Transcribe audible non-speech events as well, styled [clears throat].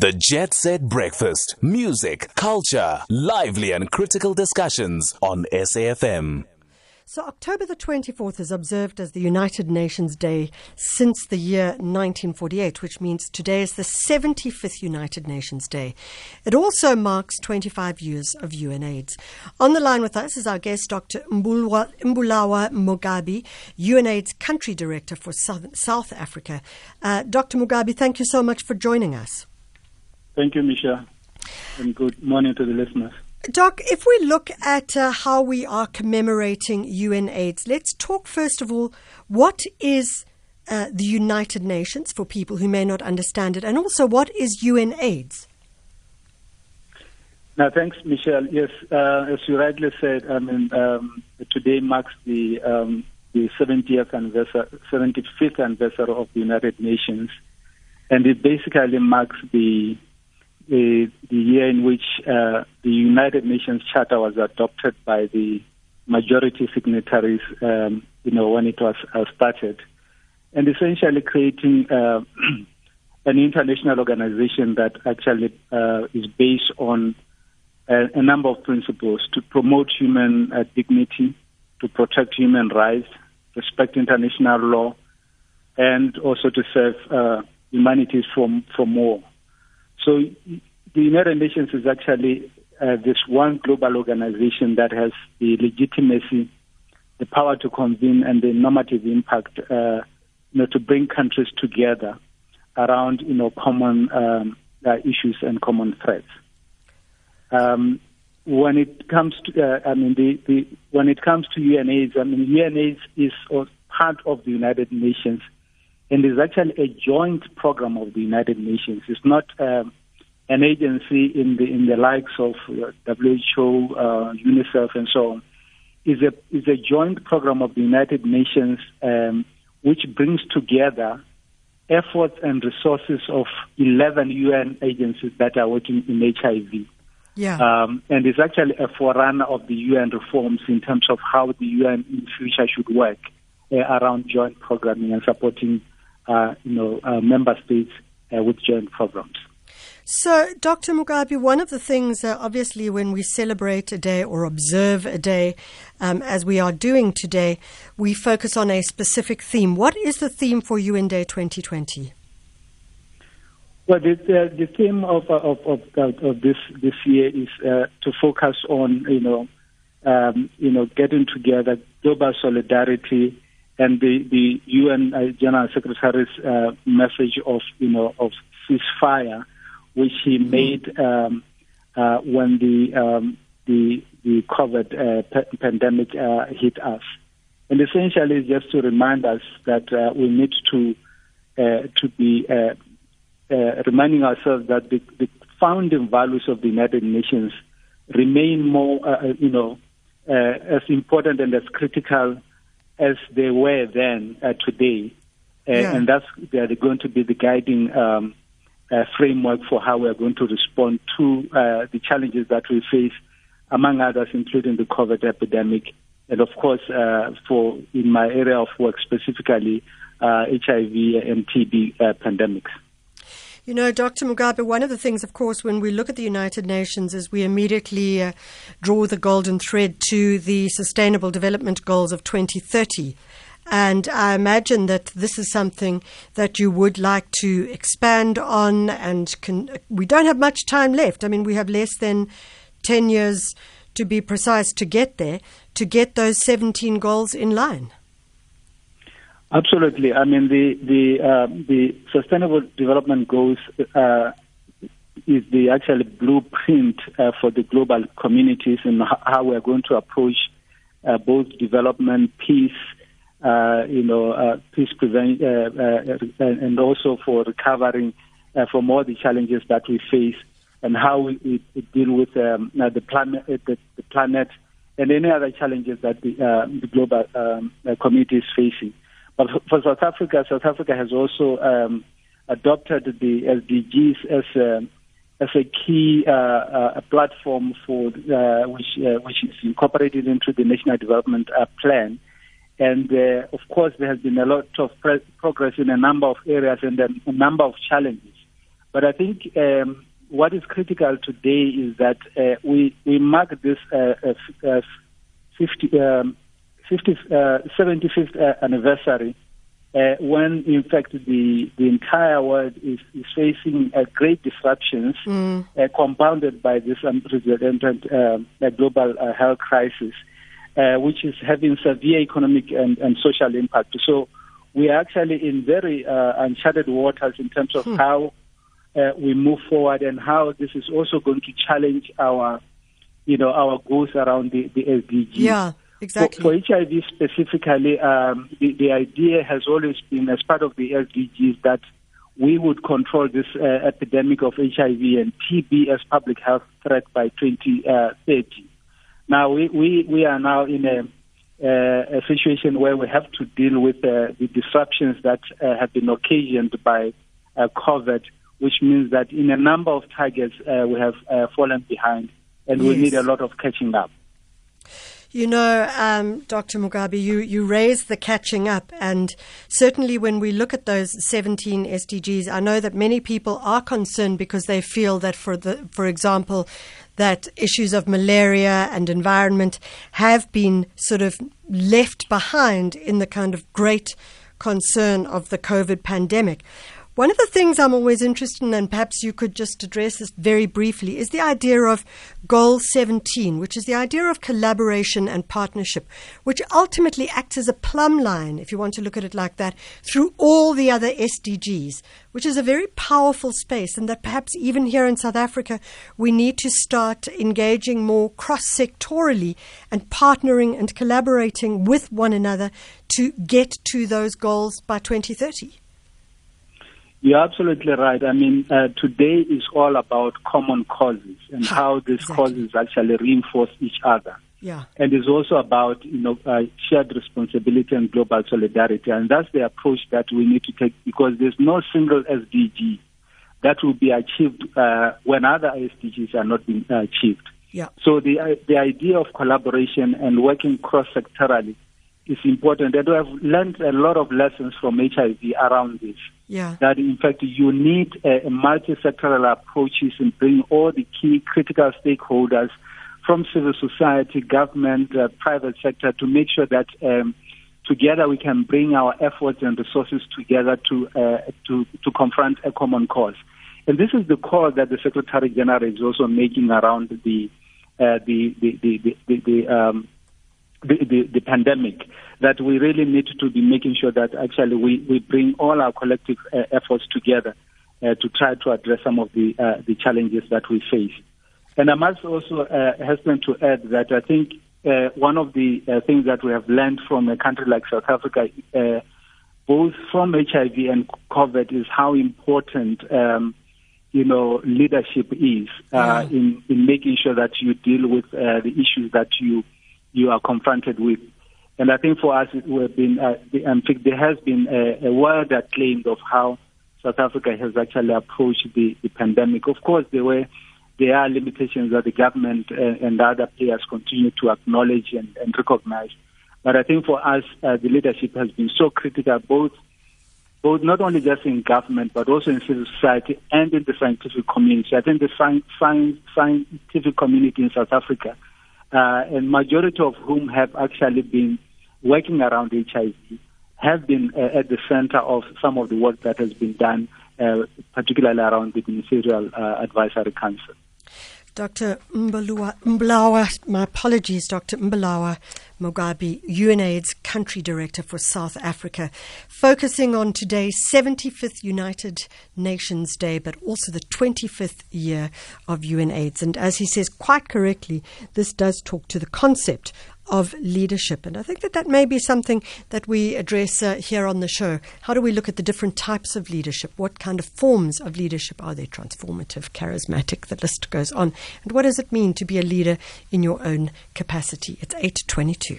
The Jet Set Breakfast. Music, culture, lively and critical discussions on SAFM. So, October the 24th is observed as the United Nations Day since the year 1948, which means today is the 75th United Nations Day. It also marks 25 years of UNAIDS. On the line with us is our guest, Dr. Mbulawa, Mbulawa Mugabe, UNAIDS Country Director for South, South Africa. Uh, Dr. Mugabe, thank you so much for joining us. Thank you, Misha, and good morning to the listeners. Doc, if we look at uh, how we are commemorating UNAIDS, let's talk first of all what is uh, the United Nations for people who may not understand it, and also what is UNAIDS? Now, thanks, Michelle. Yes, uh, as you rightly said, I mean, um, today marks the um, the 70th anniversary, 75th anniversary of the United Nations, and it basically marks the the, the year in which uh, the United Nations Charter was adopted by the majority signatories, um, you know, when it was uh, started, and essentially creating uh, [clears throat] an international organization that actually uh, is based on a, a, number of principles to promote human uh, dignity, to protect human rights, respect international law, and also to serve uh, humanities from from more. So the United Nations is actually uh, this one global organization that has the legitimacy, the power to convene, and the normative impact, uh, you know, to bring countries together around, you know, common um, uh, issues and common threats. Um, when it comes to, uh, I mean, the, the, when it comes to UNAIDS, I mean, UNAIDS is part of the United Nations and is actually a joint program of the United Nations. It's not um, an agency in the in the likes of uh, WHO, uh, UNICEF, and so on, is a is a joint program of the United Nations um, which brings together efforts and resources of 11 UN agencies that are working in HIV. Yeah. Um, and it's actually a forerunner of the UN reforms in terms of how the UN in future should work uh, around joint programming and supporting, uh, you know, uh, member states uh, with joint programs. So, Dr. Mugabe, one of the things, uh, obviously, when we celebrate a day or observe a day, um, as we are doing today, we focus on a specific theme. What is the theme for UN Day 2020? Well, the, the, the theme of, of, of, of, this this year is uh, to focus on, you know, um, you know, getting together, global solidarity, and the the UN uh, General Secretary's uh, message of, you know, of ceasefire which he mm-hmm. made um, uh, when the um, the the COVID uh, p- pandemic uh, hit us, and essentially just to remind us that uh, we need to uh, to be uh, reminding ourselves that the, the, founding values of the United Nations remain more, you know, as important and as critical as they were then uh, today, yeah. and that's they are going to be the guiding. Um, uh, framework for how we are going to respond to uh, the challenges that we face, among others, including the COVID epidemic, and of course, uh, for in my area of work specifically, HIV uh, and TB uh, pandemics. You know, Dr. Mugabe, one of the things, of course, when we look at the United Nations is we immediately uh, draw the golden thread to the Sustainable Development Goals of 2030. And I imagine that this is something that you would like to expand on. And can, we don't have much time left. I mean, we have less than 10 years to be precise to get there, to get those 17 goals in line. Absolutely. I mean, the the uh, the sustainable development goals uh, is the actual blueprint uh, for the global communities and how we are going to approach uh, both development, peace, uh, you know, uh, peace prevention, and also for recovering from all the challenges that we face, and how we, we deal with um, the planet, the, the, planet, and any other challenges that the, the global um, community is facing. But for South Africa, South Africa has also um, adopted the SDGs as a, as a key uh, uh, platform for uh, which which is incorporated into the National Development Plan, and uh, of course, there has been a lot of pre- progress in a number of areas and a number of challenges. But I think um, what is critical today is that uh, we we mark this uh, uh, 50, um, 50 75th uh, uh, anniversary uh, when in fact the the entire world is, is facing great disruptions mm. compounded by this unprecedented um, global health crisis, which is having severe economic and, and social impact. So we are actually in very uncharted waters in terms of hmm. how uh, we move forward and how this is also going to challenge our, you know, our goals around the, the SDGs. Yeah. Exactly. For, for HIV specifically, um, the, the idea has always been, as part of the SDGs, that we would control this uh, epidemic of HIV and TB as public health threat by 2030. Uh, now, we, we, we are now in a, uh, a situation where we have to deal with uh, the disruptions that uh, have been occasioned by uh, COVID which means that in a number of targets uh, we have uh, fallen behind and yes. we need a lot of catching up. You know, um, Dr. Mugabe, you, you raised the catching up, and certainly when we look at those 17 SDGs, I know that many people are concerned because they feel that, for the, for example, that issues of malaria and environment have been sort of left behind in the kind of great concern of the COVID pandemic. One of the things I'm always interested in, and perhaps you could just address this very briefly, is the idea of Goal 17, which is the idea of collaboration and partnership, which ultimately acts as a plumb line, if you want to look at it like that, through all the other SDGs, which is a very powerful space, and that perhaps even here in South Africa, we need to start engaging more cross sectorally and partnering and collaborating with one another to get to those goals by 2030. You're absolutely right. I mean, uh, today is all about common causes and how these exactly. causes actually reinforce each other. Yeah. And it's also about, you know, uh, shared responsibility and global solidarity. And that's the approach that we need to take because there's no single SDG that will be achieved uh, when other SDGs are not being achieved. Yeah. So the, uh, the idea of collaboration and working cross-sectorally is important. And we have learned a lot of lessons from HIV around this. Yeah. That in fact you need a, a multi-sectoral approaches and bring all the key critical stakeholders from civil society, government, uh, private sector to make sure that um, together we can bring our efforts and resources together to uh, to to confront a common cause. And this is the call that the Secretary General is also making around the uh, the the the, the, the, the um, the, the, the, pandemic that we really need to be making sure that actually we, we bring all our collective uh, efforts together uh, to try to address some of the uh, the challenges that we face. And I must also uh, hasten to add that I think uh, one of the uh, things that we have learned from a country like South Africa, both from HIV and COVID, is how important um, you know leadership is yeah. in in making sure that you deal with the issues that you you are confronted with. And I think for us, have been, uh, in fact, there has been a, a wider claim of how South Africa has actually approached the, the pandemic. Of course, there were there are limitations that the government and, and other players continue to acknowledge and, and recognize. But I think for us, uh, the leadership has been so critical, both both not only just in government, but also in civil society and in the scientific community. I think the science, science, scientific community in South Africa uh, and majority of whom have actually been working around HIV, have been uh, at the center of some of the work that has been done, uh, particularly around the Ministerial uh, Advisory Council. Dr. Mbulawa, my apologies, Dr. Mbulawa Mugabe, UNAIDS Country Director for South Africa, focusing on today's 75th United Nations Day, but also the 25th year of UNAIDS. And as he says quite correctly, this does talk to the concept of leadership. And I think that that may be something that we address uh, here on the show. How do we look at the different types of leadership? What kind of forms of leadership are they? Transformative, charismatic, the list goes on. And what does it mean to be a leader in your own capacity? It's 822.